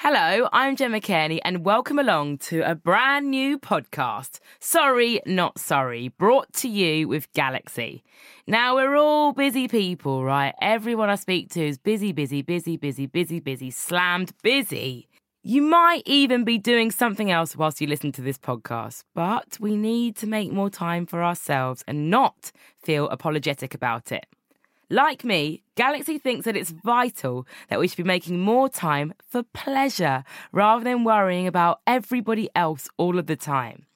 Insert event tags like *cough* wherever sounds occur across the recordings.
Hello, I'm Gemma Cairney, and welcome along to a brand new podcast. Sorry, not sorry, brought to you with Galaxy. Now, we're all busy people, right? Everyone I speak to is busy, busy, busy, busy, busy, busy, slammed busy. You might even be doing something else whilst you listen to this podcast, but we need to make more time for ourselves and not feel apologetic about it. Like me, Galaxy thinks that it's vital that we should be making more time for pleasure rather than worrying about everybody else all of the time.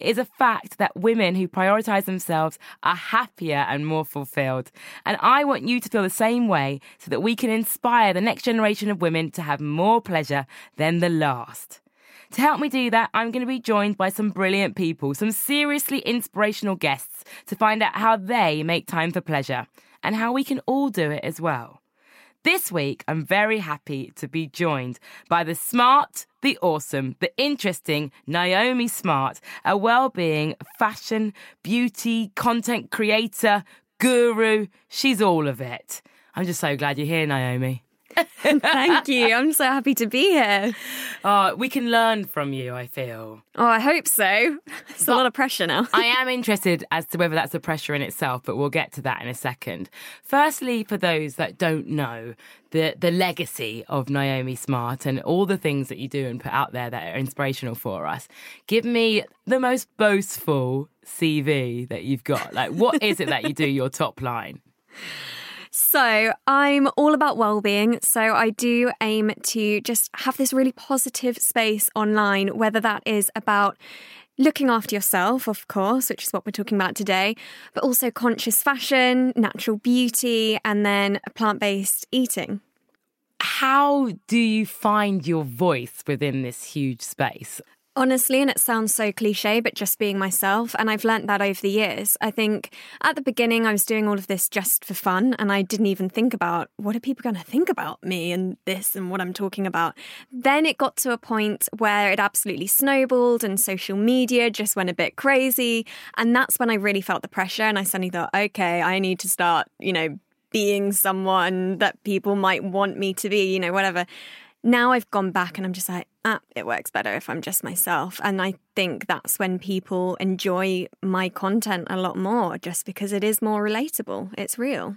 It is a fact that women who prioritize themselves are happier and more fulfilled. And I want you to feel the same way so that we can inspire the next generation of women to have more pleasure than the last. To help me do that, I'm going to be joined by some brilliant people, some seriously inspirational guests to find out how they make time for pleasure and how we can all do it as well. This week, I'm very happy to be joined by the smart, the awesome, the interesting Naomi Smart, a well-being, fashion, beauty, content creator, guru. She's all of it. I'm just so glad you're here, Naomi. *laughs* Thank you. I'm so happy to be here. Uh, we can learn from you, I feel. Oh, I hope so. It's a lot of pressure now. I am interested as to whether that's a pressure in itself, but we'll get to that in a second. Firstly, for those that don't know, the, the legacy of Naomi Smart and all the things that you do and put out there that are inspirational for us, give me the most boastful CV that you've got. Like, what is it that you do, your top line? So, I'm all about well-being, so I do aim to just have this really positive space online whether that is about looking after yourself, of course, which is what we're talking about today, but also conscious fashion, natural beauty, and then plant-based eating. How do you find your voice within this huge space? Honestly, and it sounds so cliche, but just being myself. And I've learnt that over the years. I think at the beginning, I was doing all of this just for fun, and I didn't even think about what are people going to think about me and this and what I'm talking about. Then it got to a point where it absolutely snowballed, and social media just went a bit crazy. And that's when I really felt the pressure. And I suddenly thought, okay, I need to start, you know, being someone that people might want me to be, you know, whatever now I've gone back and I'm just like, ah, it works better if I'm just myself. And I think that's when people enjoy my content a lot more, just because it is more relatable. It's real.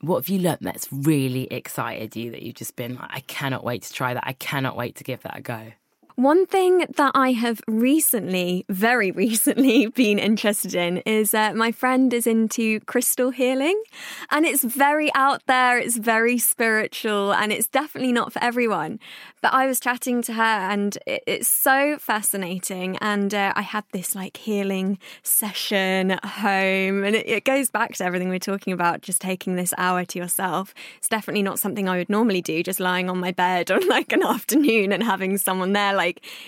What have you learnt that's really excited you that you've just been like, I cannot wait to try that. I cannot wait to give that a go? One thing that I have recently, very *laughs* recently, *laughs* been interested in is uh, my friend is into crystal healing and it's very out there, it's very spiritual, and it's definitely not for everyone. But I was chatting to her and it, it's so fascinating. And uh, I had this like healing session at home, and it, it goes back to everything we are talking about just taking this hour to yourself. It's definitely not something I would normally do, just lying on my bed *laughs* on like an afternoon and having someone there like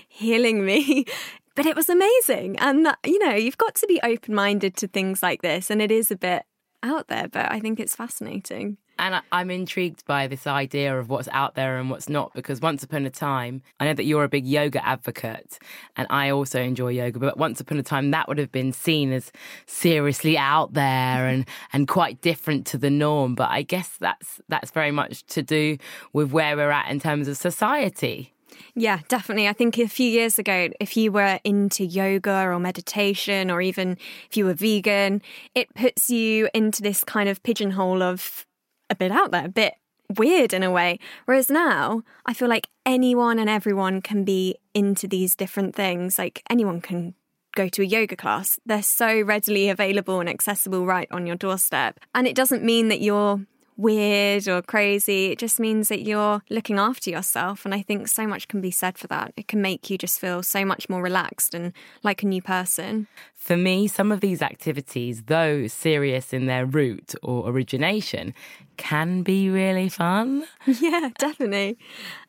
healing me. *laughs* But it was amazing. And, you know, you've got to be open minded to things like this. And it is a bit out there, but I think it's fascinating. And I'm intrigued by this idea of what's out there and what's not, because once upon a time, I know that you're a big yoga advocate, and I also enjoy yoga, but once upon a time, that would have been seen as seriously out there and, *laughs* and quite different to the norm. But I guess that's that's very much to do with where we're at in terms of society. Yeah, definitely. I think a few years ago, if you were into yoga or meditation, or even if you were vegan, it puts you into this kind of pigeonhole of a bit out there, a bit weird in a way. Whereas now, I feel like anyone and everyone can be into these different things. Like anyone can go to a yoga class. They're so readily available and accessible right on your doorstep. And it doesn't mean that you're weird or crazy. It just means that you're looking after yourself. And I think so much can be said for that. It can make you just feel so much more relaxed and like a new person. For me, some of these activities, though serious in their root or origination, can be really fun. *laughs* Yeah, definitely.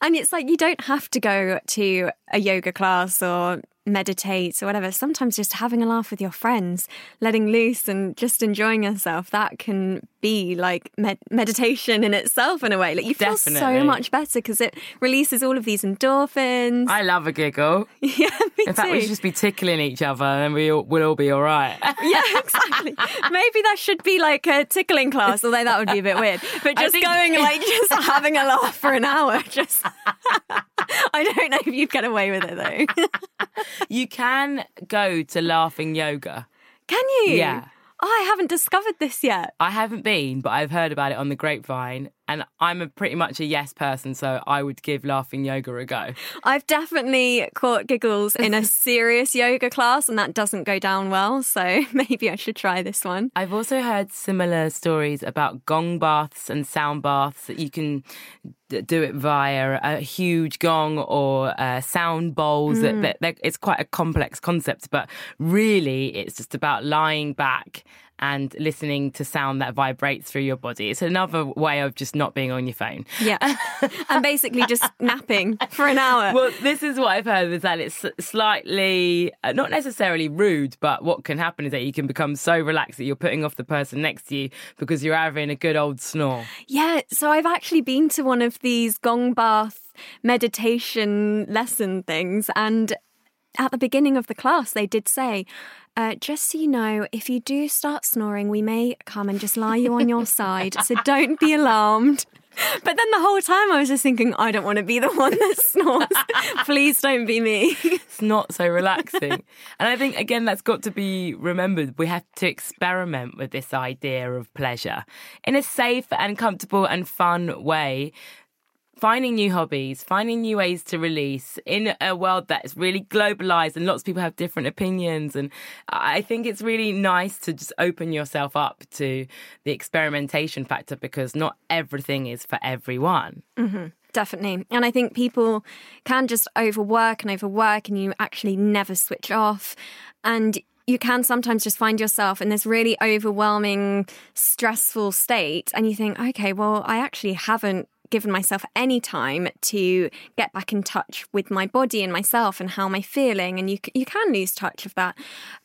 And it's like you don't have to go to a yoga class or meditate or whatever, sometimes just having a laugh with your friends, letting loose and just enjoying yourself, that can be like med- meditation in itself in a way. Like you feel Definitely. so much better because it releases all of these endorphins. I love a giggle. *laughs* yeah, me In fact, too. we should just be tickling each other and we all, we'll all be all right. *laughs* yeah, exactly. Maybe that should be like a tickling class, although that would be a bit weird. But just think- going *laughs* like just having a laugh for an hour, just I don't know if you'd get away with it though. You can go to laughing yoga. Can you? Yeah. Oh, I haven't discovered this yet. I haven't been, but I've heard about it on the grapevine, and I'm a pretty much a yes person, so I would give laughing yoga a go. I've definitely caught giggles in a *laughs* serious yoga class, and that doesn't go down well. So *laughs* maybe I should try this one. I've also heard similar stories about gong baths and sound baths that you can do it via a huge gong or uh, sound bowls. Mm. That, that, it's quite a complex concept, but really, it's just about lying back and listening to sound that vibrates through your body. It's another way of just not being on your phone. Yeah. *laughs* and basically just napping for an hour. Well, this is what I've heard is that it's slightly, uh, not necessarily rude, but what can happen is that you can become so relaxed that you're putting off the person next to you because you're having a good old snore. Yeah. So I've actually been to one of these gong bath meditation lesson things and at the beginning of the class, they did say, uh, just so you know, if you do start snoring, we may come and just lie you on your side. So don't be alarmed. But then the whole time I was just thinking, I don't want to be the one that *laughs* snores. Please don't be me. It's not so relaxing. and I think, again, that's got to be remembered. We have to experiment with this idea of pleasure in a safe and comfortable and fun way finding new hobbies, finding new ways to release in a world that's really globalized and lots of people have different opinions. And I think it's really nice to just open yourself up to the experimentation factor because not everything is for everyone. Mm-hmm. Definitely. And I think people can just overwork and overwork, and you actually never switch off. And you can sometimes just find yourself in this really overwhelming, stressful state, and you think, okay, well, I actually haven't given myself any time to get back in touch with my body and myself and how am I feeling and you you can lose touch of that.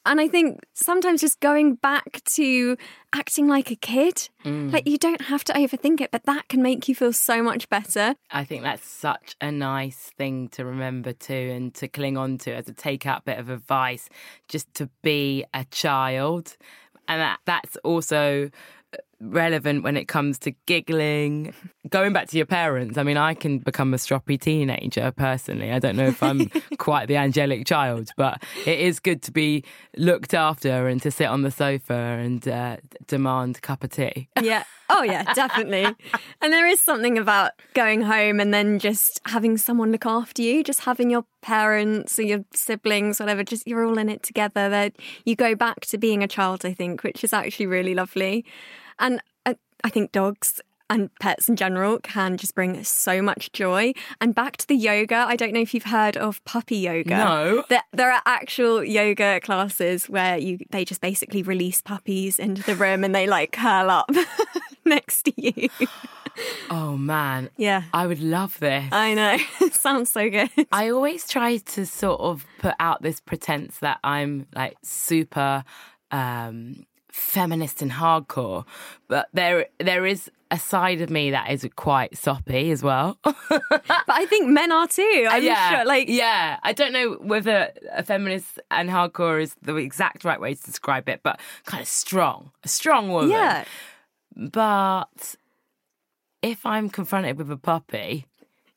And I think sometimes just going back to acting like a kid mm. like you don't have to overthink it but that can make you feel so much better. I think that's such a nice thing to remember too and to cling on to as a take out bit of advice just to be a child. And that that's also relevant when it comes to giggling. Going back to your parents, I mean, I can become a stroppy teenager personally. I don't know if I'm *laughs* quite the angelic child, but it is good to be looked after and to sit on the sofa and uh, demand a cup of tea. Yeah. Oh, yeah, definitely. *laughs* and there is something about going home and then just having someone look after you, just having your parents or your siblings, whatever, just you're all in it together. That you go back to being a child, I think, which is actually really lovely. And I, I think dogs and pets in general can just bring so much joy. And back to the yoga, I don't know if you've heard of puppy yoga. No. There, there are actual yoga classes where you they just basically release puppies into the room and they like curl up *laughs* next to you. Oh man. Yeah. I would love this. I know. *laughs* Sounds so good. I always try to sort of put out this pretense that I'm like super um feminist and hardcore, but there there is a side of me that is quite soppy as well. *laughs* but I think men are too. I'm yeah, sure, like yeah, I don't know whether a feminist and hardcore is the exact right way to describe it, but kind of strong, a strong woman. Yeah, but if I'm confronted with a puppy,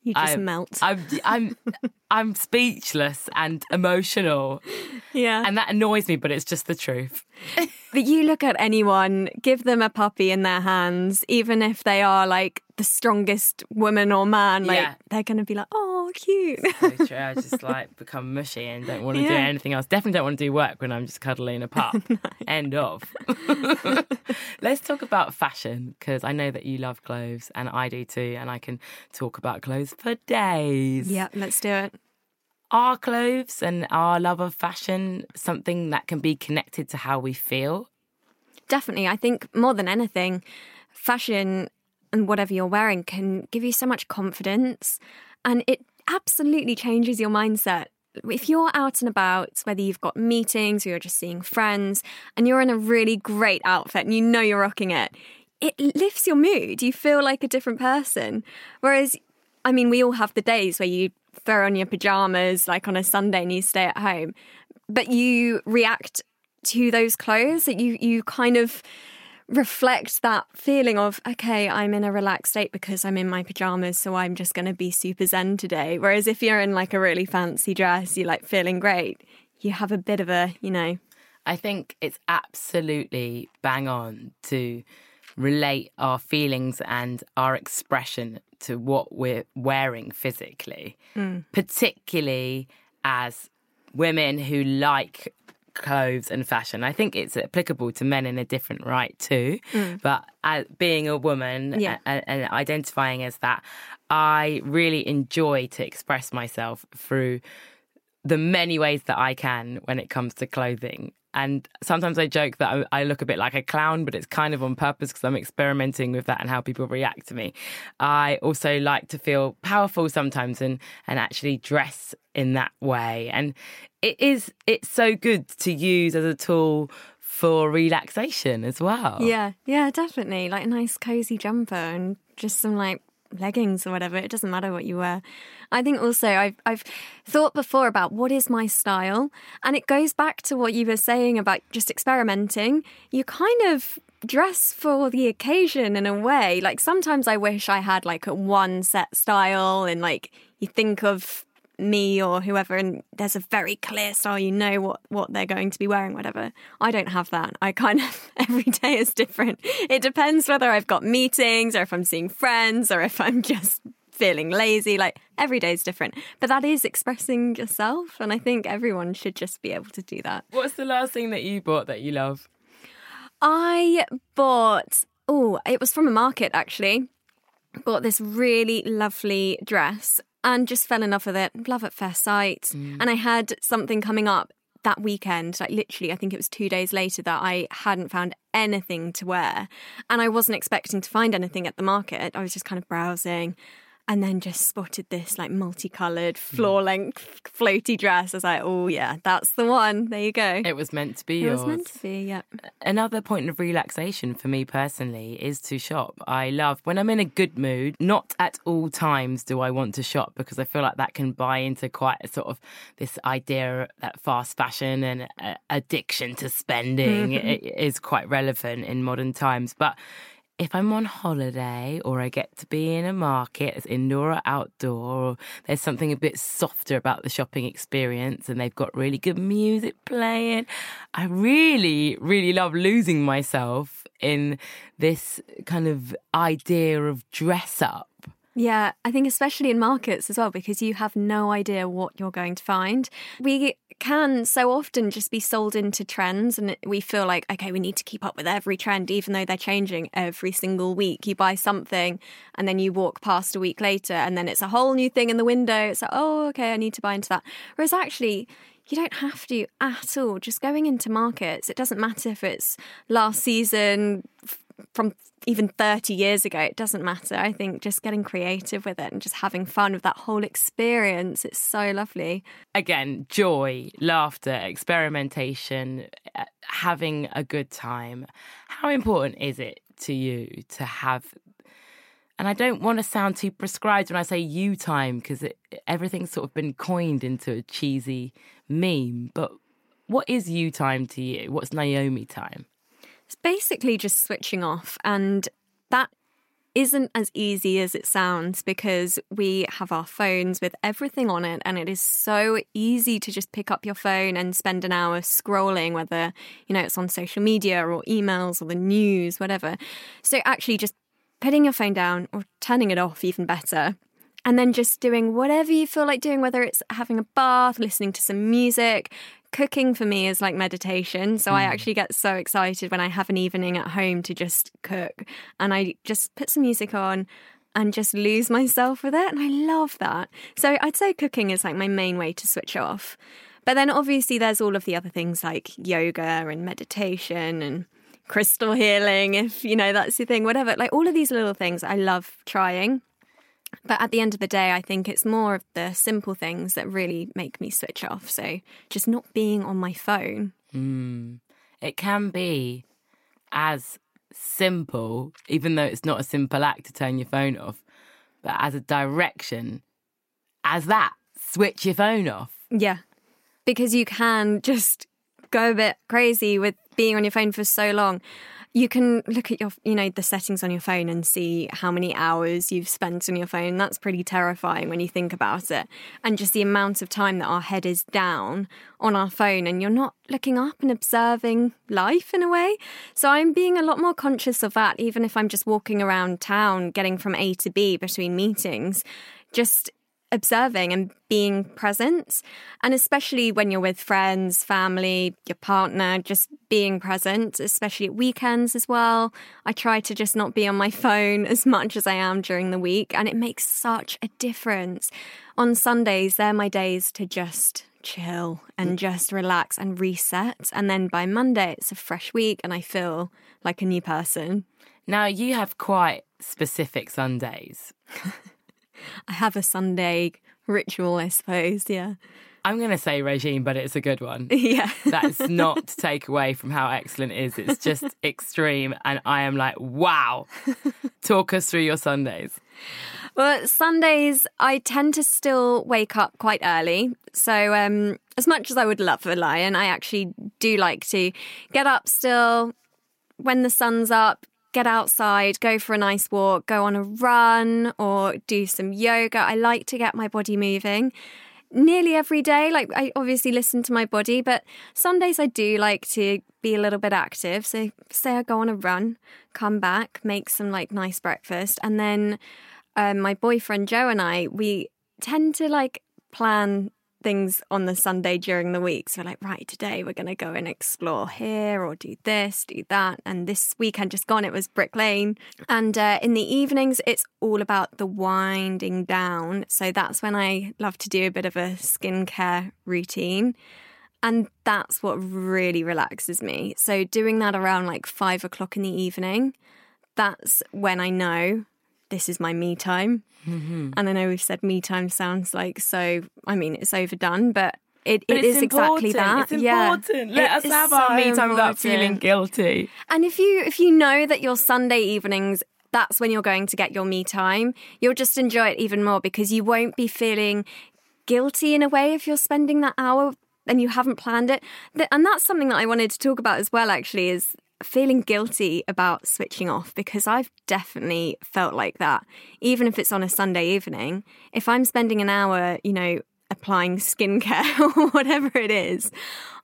you just I'm, melt. I'm, I'm, *laughs* I'm speechless and emotional. Yeah. And that annoys me, but it's just the truth. *laughs* but you look at anyone, give them a puppy in their hands, even if they are like the strongest woman or man, like yeah. they're going to be like, oh, cute. so true. I just *laughs* like become mushy and don't want to yeah. do anything else. Definitely don't want to do work when I'm just cuddling a pup. *laughs* no. End of. *laughs* Let's talk about fashion because I know that you love clothes and I do too. And I can talk about clothes for days. Yeah, let's do it. Are clothes and our love of fashion something that can be connected to how we feel? Definitely. I think more than anything, fashion and whatever you're wearing can give you so much confidence and it absolutely changes your mindset. If you're out and about, whether you've got meetings or you're just seeing friends, and you're in a really great outfit and you know you're rocking it, it lifts your mood. You feel like a different person. Whereas, I mean, we all have the days where you throw on your pajamas like on a Sunday and you stay at home, but you react to those clothes that you you kind of reflect that feeling of, okay, I'm in a relaxed state because I'm in my pajamas, so I'm just going to be super zen today. Whereas if you're in like a really fancy dress, you're like feeling great, you have a bit of a, you know. I think it's absolutely bang on to relate our feelings and our expression to what we're wearing physically, mm. particularly as women who like clothes and fashion. I think it's applicable to men in a different right too. Mm. But as being a woman yeah. and, and identifying as that, I really enjoy to express myself through the many ways that I can when it comes to clothing. And sometimes I joke that I, look a bit like a clown, but it's kind of on purpose because I'm experimenting with that and how people react to me. I also like to feel powerful sometimes and, and actually dress in that way. And it is, it's so good to use as a tool for relaxation as well. Yeah, yeah, definitely. Like a nice cozy jumper and just some like leggings or whatever. It doesn't matter what you wear. I think also I've I've thought before about what is my style, and it goes back to what you were saying about just experimenting. You kind of dress for the occasion in a way. Like sometimes I wish I had like a one set style, and like you think of me or whoever and there's a very clear style you know what what they're going to be wearing whatever. I don't have that. I kind of *laughs* every day is different. It depends whether i've got meetings or if i'm seeing friends or if i'm *laughs* just feeling lazy. Like every day is different. But that is expressing yourself and i think everyone should just be able to do that. What's the last thing that you bought that you love? I bought oh it was from a market actually. Bought this really lovely dress and just fell in love with it. Love at first sight. Mm. And I had something coming up that weekend, like literally, I think it was two days later that I hadn't found anything to wear. And I wasn't expecting to find anything at the market. I was just kind of browsing and then just spotted this like multicolored hmm. floor length floaty dress. I was like, oh yeah, that's the one. There you go. It was meant to be. It yours. was meant to be. Yeah. Another point of relaxation for me personally is to shop. I love when I'm in a good mood. Not at all times do I want to shop because I feel like that can buy into quite a sort of this idea that fast fashion and uh, addiction to spending is quite relevant in modern times, but if I'm on holiday or I get to be in a market, it's indoor or outdoor, or there's something a bit softer about the shopping experience and they've got really good music playing, I really, really love losing myself in this kind of idea of dress up. Yeah, I think especially in markets as well, because you have no idea what you're going to find. We can so often just be sold into trends, and we feel like, okay, we need to keep up with every trend, even though they're changing every single week. You buy something, and then you walk past a week later, and then it's a whole new thing in the window. It's like, oh, okay, I need to buy into that. Whereas actually, you don't have to at all. Just going into markets, it doesn't matter if it's last season, from even 30 years ago, it doesn't matter. I think just getting creative with it and just having fun with that whole experience, it's so lovely. Again, joy, laughter, experimentation, uh, having a good time. How important is it to you to have? And I don't want to sound too prescribed when I say you time because everything's sort of been coined into a cheesy meme. But what is you time to you? What's Naomi time? It's basically just switching off, and that isn't as easy as it sounds because we have our phones with everything on it and it is so easy to just pick up your phone and spend an hour scrolling whether you know it's on social media or emails or the news whatever. So actually just putting your phone down or turning it off even better and then just doing whatever you feel like doing whether it's having a bath listening to some music cooking for me is like meditation. So mm. I actually get so excited when I have an evening at home to just cook and I just put some music on and just lose myself with it. And I love that. So I'd say cooking is like my main way to switch off. But then obviously there's all of the other things like yoga and meditation and crystal healing, if you know that's the thing, whatever. Like all of these little things I love trying. But at the end of the day, I think it's more of the simple things that really make me switch off. So just not being on my phone. Mm. It can be as simple, even though it's not a simple act to turn your phone off, but as a direction, as that, switch your phone off. Yeah. Because you can just go a bit crazy with being on your phone for so long. You can look at your you know the settings on your phone and see how many hours you've spent on your phone. That's pretty terrifying when you think about it. And just the amount of time that our head is down on our phone and you're not looking up and observing life in a way. So i'm being a lot more conscious of that even if i'm just walking around town getting from a to b between meetings. Just observing and being present. And especially when you're with friends, family, your partner, just being present, especially at weekends as well. I try to just not be on my *laughs* phone as much as I am during the week, and it makes such a difference. On Sundays, they're my days to just chill and mm. just relax and reset. And then by Monday, it's a fresh week, and I feel like a new person. Now, you have quite specific Sundays. *laughs* I have a Sunday ritual, I suppose. Yeah. I'm going to say regime, but it's a good one. *laughs* Yeah. That's not *laughs* to take away from how excellent it is. It's just *laughs* extreme. And I am like, wow. Talk us through your Sundays. Well, Sundays, I tend to still wake up quite early. So, um, as much as I would love for a lion, I actually do like to get up still when the sun's up, get outside, go for a nice walk, go on a run or do some yoga. I like to get my body moving nearly every day. Like, I obviously listen to my body, but some days I do like to be a little bit active. So, say I go on a run, come back, make some like nice breakfast, and then um, my boyfriend Joe and I, we tend to like plan things on the Sunday during the week. So, like, right, today we're going to go and explore here or do this, do that. And this weekend just gone, it was Brick Lane. And uh, in the evenings, it's all about the winding down. So, that's when I love to do a bit of a skincare routine. And that's what really relaxes me. So, doing that around like five o'clock in the evening, that's when I know this is my me time. Mm-hmm. And I know we've said me time sounds like so, I mean, it's overdone, but it, it is exactly that. It's important. Yeah. Let it us have so our me time without feeling guilty. And if you if you know that your Sunday evenings that's when you're going to get your me time, you'll just enjoy it even more because you won't be feeling guilty in a way if you're spending that hour and you haven't planned it. And that's something that I wanted to talk about as well actually is feeling guilty about switching off because I've definitely felt like that. Even if it's on a Sunday evening, if I'm spending an hour, you know, applying skincare *laughs* or whatever it is,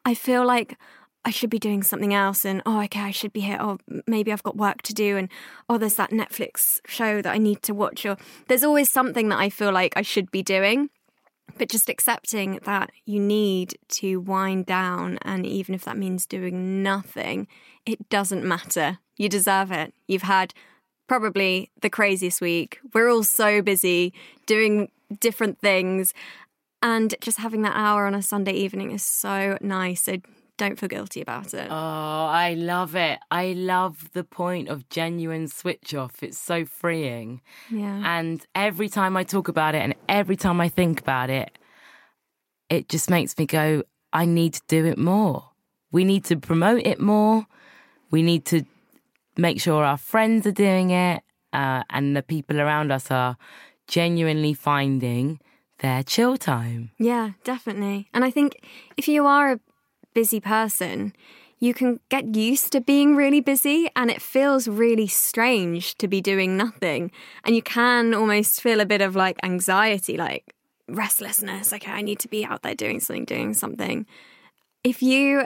I feel like I should be doing something else and oh okay I should be here oh maybe I've got work to do and oh there's that Netflix show that I need to watch or there's always something that I feel like I should be doing but just accepting that you need to wind down and even if that means doing nothing it doesn't matter. You deserve it. You've had probably the craziest week. We're all so busy doing different things and just having that hour on a sunday evening is so nice. So don't feel guilty about it. Oh, I love it. I love the point of genuine switch off. It's so freeing. Yeah. And every time I talk about it and every time I think about it, it just makes me go, I need to do it more. We need to promote it more. We need to make sure our friends are doing it uh, and the people around us are genuinely finding their chill time. Yeah, definitely. And I think if you are a busy person, you can get used to being really busy and it feels really strange to be doing nothing. And you can almost feel a bit of like anxiety, like restlessness. Okay, I need to be out there doing something, doing something. If you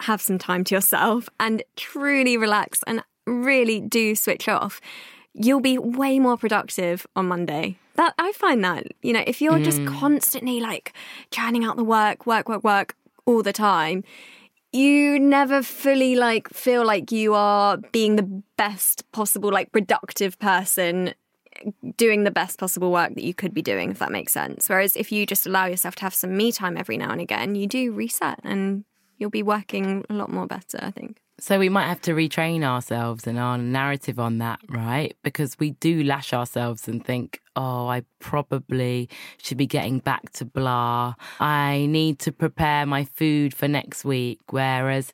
have some time to yourself and truly relax and really do switch off, you'll be way more productive on Monday. That I find that, you know, if you're mm. just constantly like churning out the work, work, work, work, all the time, you never fully like feel like you are being the best possible like productive person doing the best possible work that you could be doing if that makes sense. Whereas if you just allow yourself to have some me time every now and again you do reset and you'll be working a lot more better i think so we might have to retrain ourselves and our narrative on that, right? Because we do lash ourselves and think, oh, I probably should be getting back to blah. I need to prepare my food for next week. Whereas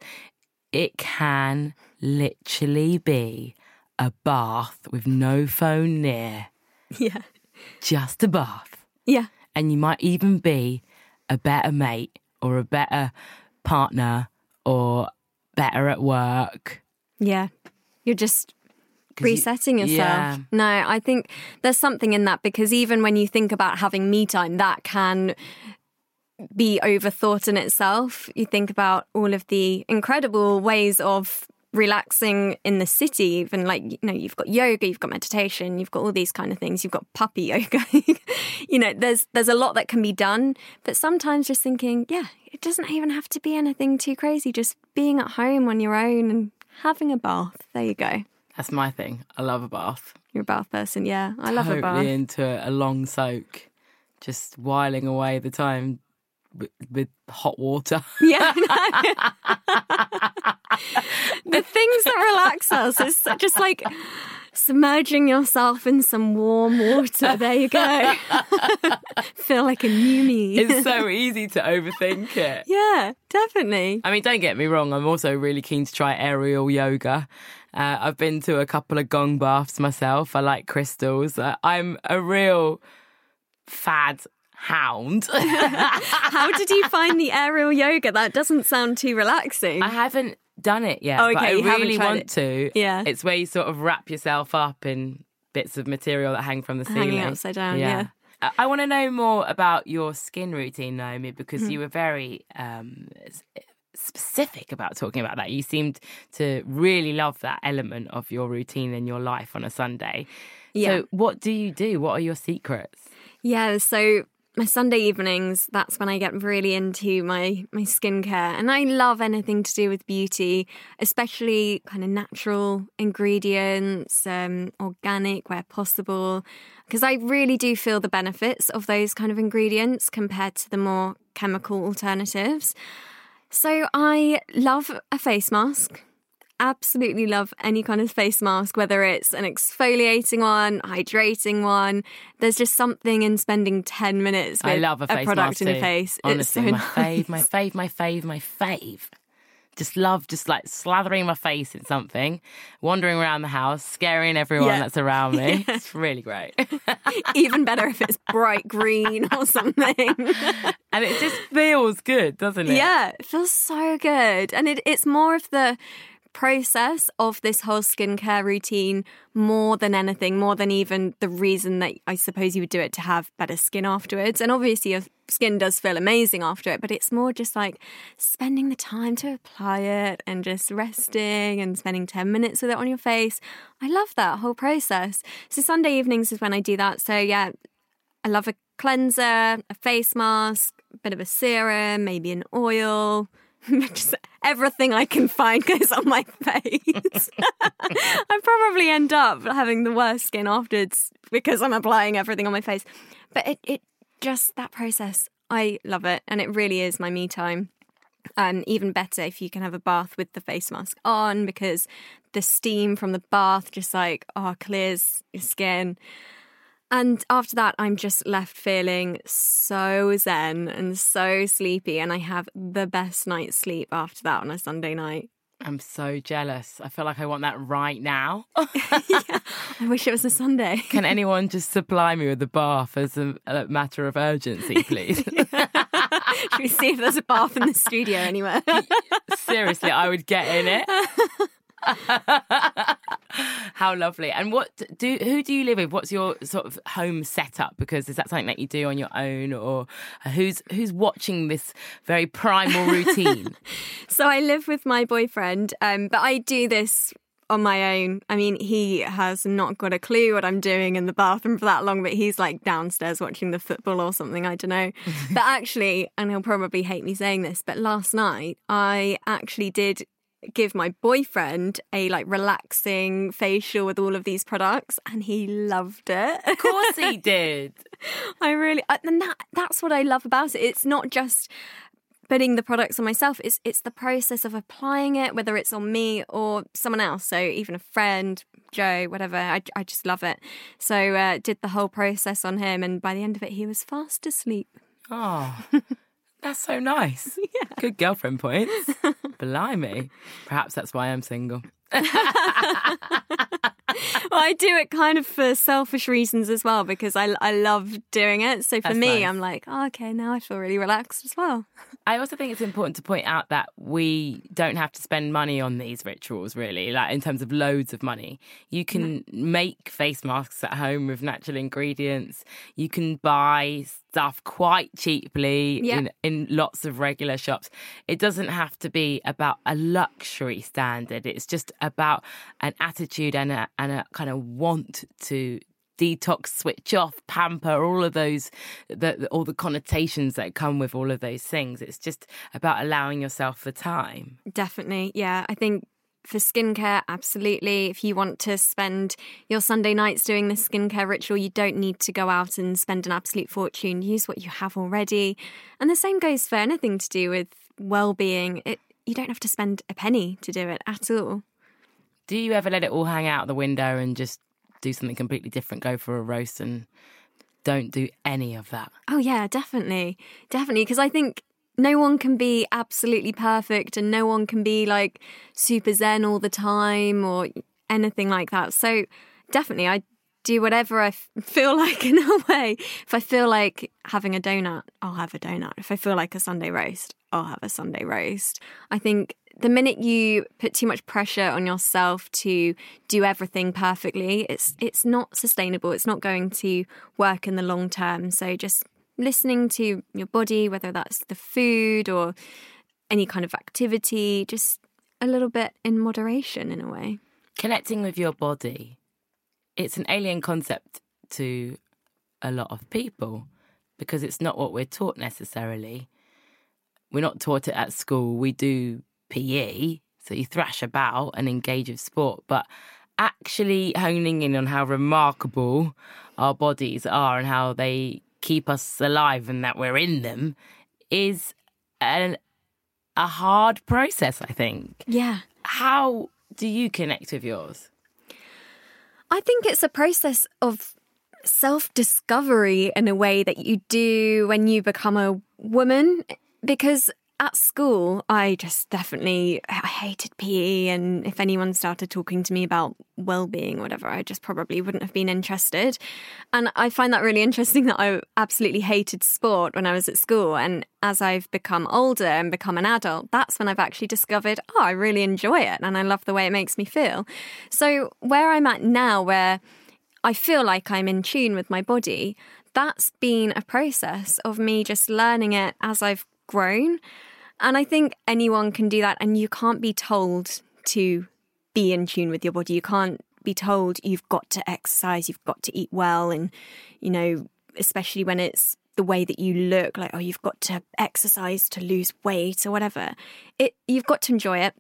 it can literally be a bath with no phone near. *laughs* Yeah. Just a bath. Yeah. And you might even be a better mate or a better partner or better at work Yeah. You're just you- resetting yourself. Yeah. No, I think there's something in that because even when you think about having me time, that can be overthought in itself. You think about all of the incredible ways of relaxing in the city even like you know you've got yoga you've got meditation you've got all these kind of things you've got puppy *laughs* yoga. You know there's there's a lot that can be done but sometimes just thinking yeah it doesn't even have to be anything too crazy just being at home on your own and having a bath. There you go. That's my thing. I love a bath. you're a bath person yeah. I love totally a bath. into a long soak, just whiling away the time with, with hot water. *laughs* Yeah. the things that relax us is just like submerging yourself in some warm water. There you go. *laughs* Feel like a new me. it's so easy to overthink it. *laughs* yeah, definitely. I mean, don't get me wrong. I'm also really keen to try aerial yoga. Uh, I've been to a couple of gong baths myself. I like crystals. Uh, I'm a real fad hound. *laughs* How did you find the aerial yoga? That doesn't sound too relaxing. I haven't done it yet, Oh, but okay, I you really want it. to. Yeah. It's where you sort of wrap yourself up in bits of material that hang from the ceiling. Hanging upside down, yeah. I- I want to know more about your skin routine, Naomi, because Hmm. you were very um, specific about talking about that. You seemed to really love that element of your routine in your life on a Sunday. Yeah. So, what do you do? What are your secrets? Yeah, so my Sunday evenings, that's when I get really into my my skincare. And I love anything to do with beauty, especially kind of natural ingredients, um, organic where possible. Because I really do feel the benefits of those kind of ingredients compared to the more chemical alternatives. So I love a face mask absolutely love any kind of face mask, whether it's an exfoliating one, hydrating one. There's just something in spending 10 minutes with I love a face product in your face. Honestly, it's so my nice. *laughs* fave, my fave, my fave, my fave. Just love just like slathering my face in something, wandering around the house, scaring everyone Yeah. that's around me. *laughs* It's really great. *laughs* Even better if it's bright green or something. and it just feels good, doesn't it? yeah, it feels so good. And it, it's more of the process of this whole skincare routine more than anything, more than even the reason that I suppose you would do it to have better skin afterwards. And obviously, your skin does feel amazing after it, but it's more just like spending the time to apply it and just resting and spending 10 minutes with it on your face. I love that whole process. So, Sunday evenings is when I do that. So, yeah, I love a cleanser, a face mask, a bit of a serum, maybe an oil. *laughs* Just everything I can find *laughs* goes on my face. *laughs* I probably end up having the worst skin afterwards because I'm applying everything on my face. But it, it just that process, I love it, and it really is my me time. Um, even better if you can have a bath with the face mask on because the steam from the bath just like oh clears your skin. And after that, I'm just left feeling so zen and so sleepy, and I have the best night's sleep after that on a Sunday night. I'm so jealous. I feel like I want that right now. *laughs* *laughs* yeah, I wish it was a Sunday. Can anyone just supply me with a bath as a, a matter of urgency, please? *laughs* Should we see if there's a bath in the studio anywhere? Seriously, I would get in it. *laughs* How lovely! And what do who do you live with? What's your sort of home setup? Because is that something that you do on your own, or who's who's watching this very primal routine? *laughs* so I live with my boyfriend, um, but I do this on my own. I mean, he has not got a clue what I'm doing in the bathroom for that long, but he's like downstairs watching the football or something. I don't know. *laughs* but actually, and he'll probably hate me saying this, but last night I actually did give my boyfriend a like relaxing facial with all of these products and he loved it. of course, he *laughs* did. I really and that that's what I love about it. It's not just putting the products on myself. It's it's the process of applying it, whether it's on me or someone else. So even a friend, Joe, whatever. I, I just love it. So uh, did the whole process on him, and by the end of it, he was fast asleep. Oh, *laughs* that's so nice. *laughs* Good girlfriend points. *laughs* Blimey. Perhaps that's why I'm single. *laughs* well, I do it kind of for selfish reasons as well because I, I love doing it. So for That's me, nice. I'm like, oh, okay, now I feel really relaxed as well. I also think it's important to point out that we don't have to spend money on these rituals, really, like in terms of loads of money. You can make face masks at home with natural ingredients. You can buy stuff quite cheaply Yeah. in, in lots of regular shops. It doesn't have to be about a luxury standard. It's just about an attitude and a, and a kind of want to detox, switch off, pamper, all of those, the, all the connotations that come with all of those things. It's just about allowing yourself the time. Definitely. Yeah. I think for skincare, absolutely. If you want to spend your Sunday nights doing this skincare ritual, you don't need to go out and spend an absolute fortune. Use what you have already. And the same goes for anything to do with well being. You don't have to spend a penny to do it at all. Do you ever let it all hang out the window and just do something completely different, go for a roast and don't do any of that? Oh, yeah, definitely. Definitely. Because I think no one can be absolutely perfect and no one can be like super zen all the time or anything like that. So, definitely, I do whatever I *laughs* feel like in a way. If I feel like having a donut, I'll have a donut. If I feel like a Sunday roast, I'll have a Sunday roast. I think the minute you put too much pressure on yourself to do everything perfectly, it's it's not sustainable. It's not going to work in the long term. So just listening to your body, whether that's the food or any kind of activity, just a little bit in moderation in a way. Connecting with your body. It's an alien concept to a lot of people because it's not what we're taught necessarily. We're not taught it at school. We do PE, so you thrash about and engage with sport, but actually honing in on how remarkable our bodies are and how they keep us alive and that we're in them is an, a hard process, I think. Yeah. How do you connect with yours? I think it's a process of self discovery in a way that you do when you become a woman. Because at school, I just definitely I hated PE, and if anyone started talking to me about well-being or whatever, I just probably wouldn't have been interested. And I find that really interesting that I absolutely hated sport when I was at school, and as I've become older and become an adult, that's when I've actually discovered, oh, I really enjoy it, and I love the way it makes me feel. So where I'm at now, where I feel like I'm in tune with my body, that's been a process of me just learning it as I've grown. And I think anyone can do that. And you can't be told to be in tune with your body. You can't be told you've got to exercise, you've got to eat well. And, you know, especially when it's the way that you look, like, oh, you've got to exercise to lose weight or whatever. It you've got to enjoy it.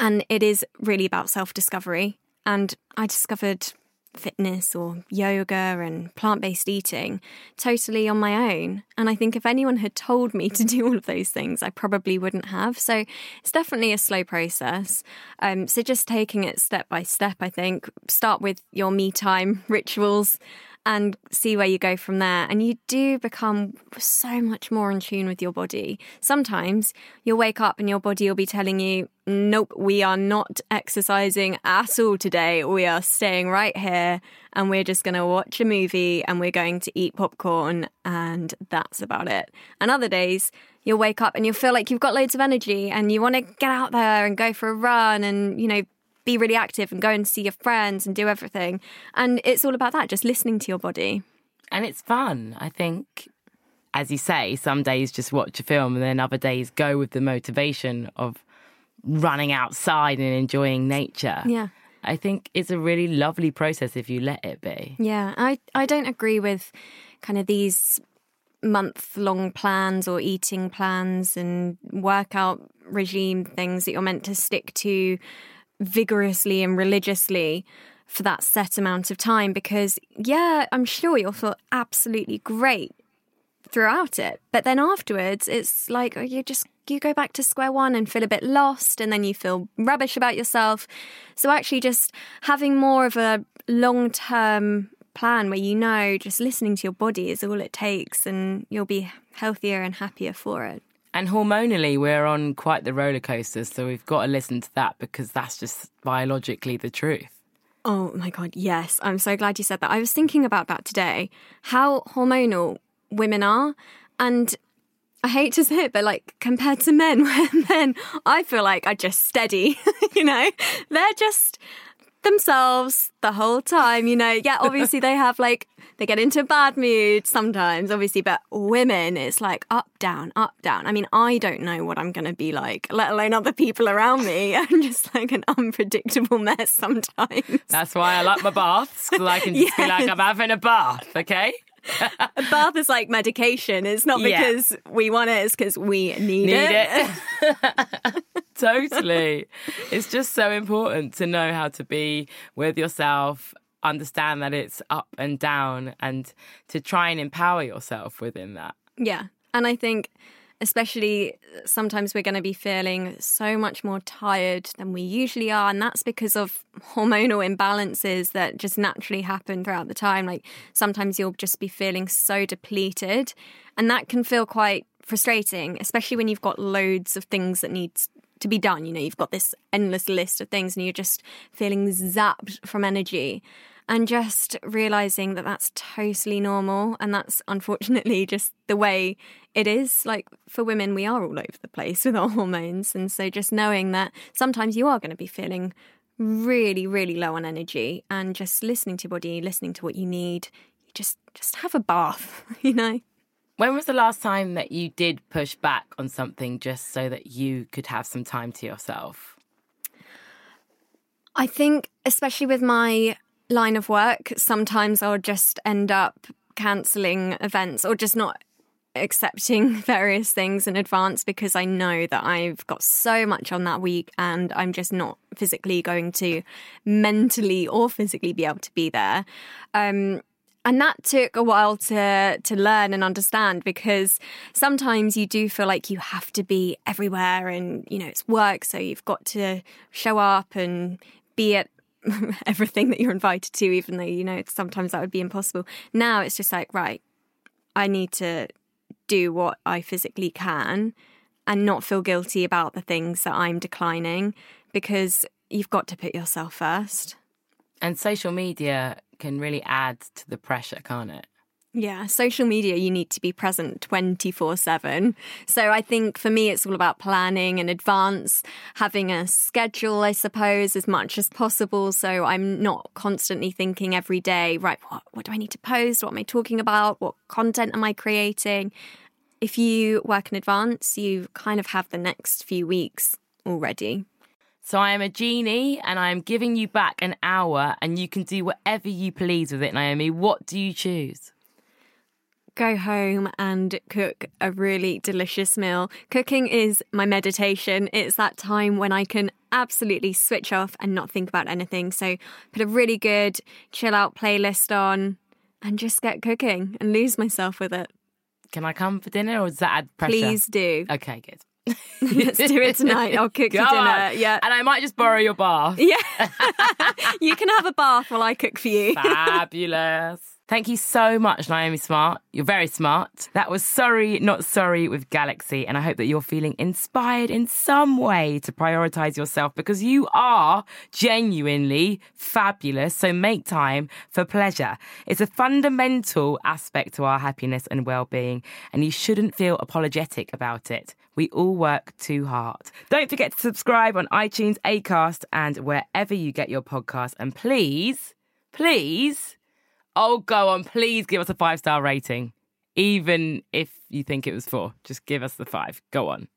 And it is really about self discovery. And I discovered fitness or yoga and plant based eating totally on my own. And I think if anyone had told me to do all of those things, I probably wouldn't have. So it's definitely a slow process. Um, so just taking it step by step, I think. Start with your me time *laughs* rituals and see where you go from there. And you do become so much more in tune with your body. Sometimes you'll wake up and your body will be telling you, nope, we are not exercising at all today. We are staying right here and we're just going to watch a movie and we're going to eat popcorn and that's about it. And other days, you'll wake up and you'll feel like you've got loads of energy and you want to get out there and go for a run and, you know, be really active and go and see your friends and do everything. And it's all about that, just listening to your body. And it's fun. I think, as you say, some days just watch a film and then other days go with the motivation of running outside and enjoying nature. Yeah. I think it's a really lovely process if you let it be. Yeah. I, I don't agree with kind of these month long plans or eating plans and workout regime things that you're meant to stick to vigorously and religiously for that set amount of time because yeah i'm sure you'll feel absolutely great throughout it. But then afterwards it's like oh, you just you go back to square one and feel a bit lost and then you feel rubbish about yourself. So actually just having more of a long term plan where you know just listening to your body is all it takes and you'll be healthier and happier for it And hormonally, we're on quite the roller coaster, so we've got to listen to that because that's just biologically the truth. Oh my God, yes. I'm so glad you said that. I was thinking about that today, how hormonal women are. And I hate to say it, but like compared to men, *laughs* where men, I feel like are just steady, *laughs* you know? They're just themselves the whole time, you know? Yeah, obviously they have like, they get into bad mood sometimes, obviously, but women, it's like up, down, up, down. I mean, I don't know what I'm going to be like, let alone other people around me. *laughs* I'm just like an unpredictable mess sometimes. That's why I like my baths, because I can just yes. be like, I'm having a bath, okay? A bath is like medication. It's not because yeah. we want it, it's because we need, need it. it. *laughs* totally. It's just so important to know how to be with yourself, understand that it's up and down, and to try and empower yourself within that. Yeah. And I think especially uh, sometimes we're going to be feeling so much more tired than we usually are. And that's because of hormonal imbalances that just naturally happen throughout the time. Like sometimes you'll just be feeling so depleted, and that can feel quite frustrating, especially when you've got loads of things that need to be done. You know, you've got this endless list of things and you're just feeling zapped from energy and just realizing that that's totally normal and that's unfortunately *laughs* just the way it is. Like for women we are all over the place *laughs* with our hormones and so just knowing that sometimes you are going to be feeling really really low on energy and just listening to your body listening to what you need you just just have a bath *laughs* you know? When was the last time that you did push back on something just so that you could have some time to yourself? I think, especially with my line of work, sometimes I'll just end up cancelling events or just not accepting *laughs* various things in advance because I know that I've got so much on that week and I'm just not physically going to mentally or physically be able to be there. Um, and that took a while to to learn and understand because sometimes you do feel like you have to be everywhere and you know it's work so you've got to show up and be at *laughs* everything that you're invited to, even though you know sometimes that would be impossible. Now it's just like, right, I need to do what I physically can and not feel guilty about the things that I'm declining because you've got to put yourself first. And social media can really add to the pressure, can't it? Yeah, social media, you need to be present 24 7. So I think for me, it's all about planning in advance, having a schedule, I suppose, as much as possible. So I'm not constantly thinking every day, right, what, what do I need to post? What am I talking about? What content am I creating? If you work in advance, you kind of have the next few weeks already. So I am a genie and I am giving you back an hour and you can do whatever you please with it, Naomi. What do you choose? Go home and cook a really delicious meal. Cooking is my meditation. It's that time when I can absolutely switch off and not think about anything. So put a really good chill out playlist on and just get cooking and lose myself with it. Can I come for dinner or does that add pressure? Please do. Okay, good. *laughs* Let's do it tonight. I'll cook you dinner. On. Yeah. And I might just borrow your bath. Yeah. *laughs* you can have a bath while I cook for you. Fabulous. Thank you so much, Naomi Smart. You're very smart. That was Sorry Not Sorry with Galaxy. And I hope that you're feeling inspired in some way to prioritize yourself because you are genuinely fabulous. So make time for pleasure. It's a fundamental aspect to our happiness and well being. And you shouldn't feel apologetic about it. We all work too hard. Don't forget to subscribe on iTunes, Acast, and wherever you get your podcast. And please, please, Oh, go on. Please give us a five star rating. Even if you think it was four, just give us the five. Go on.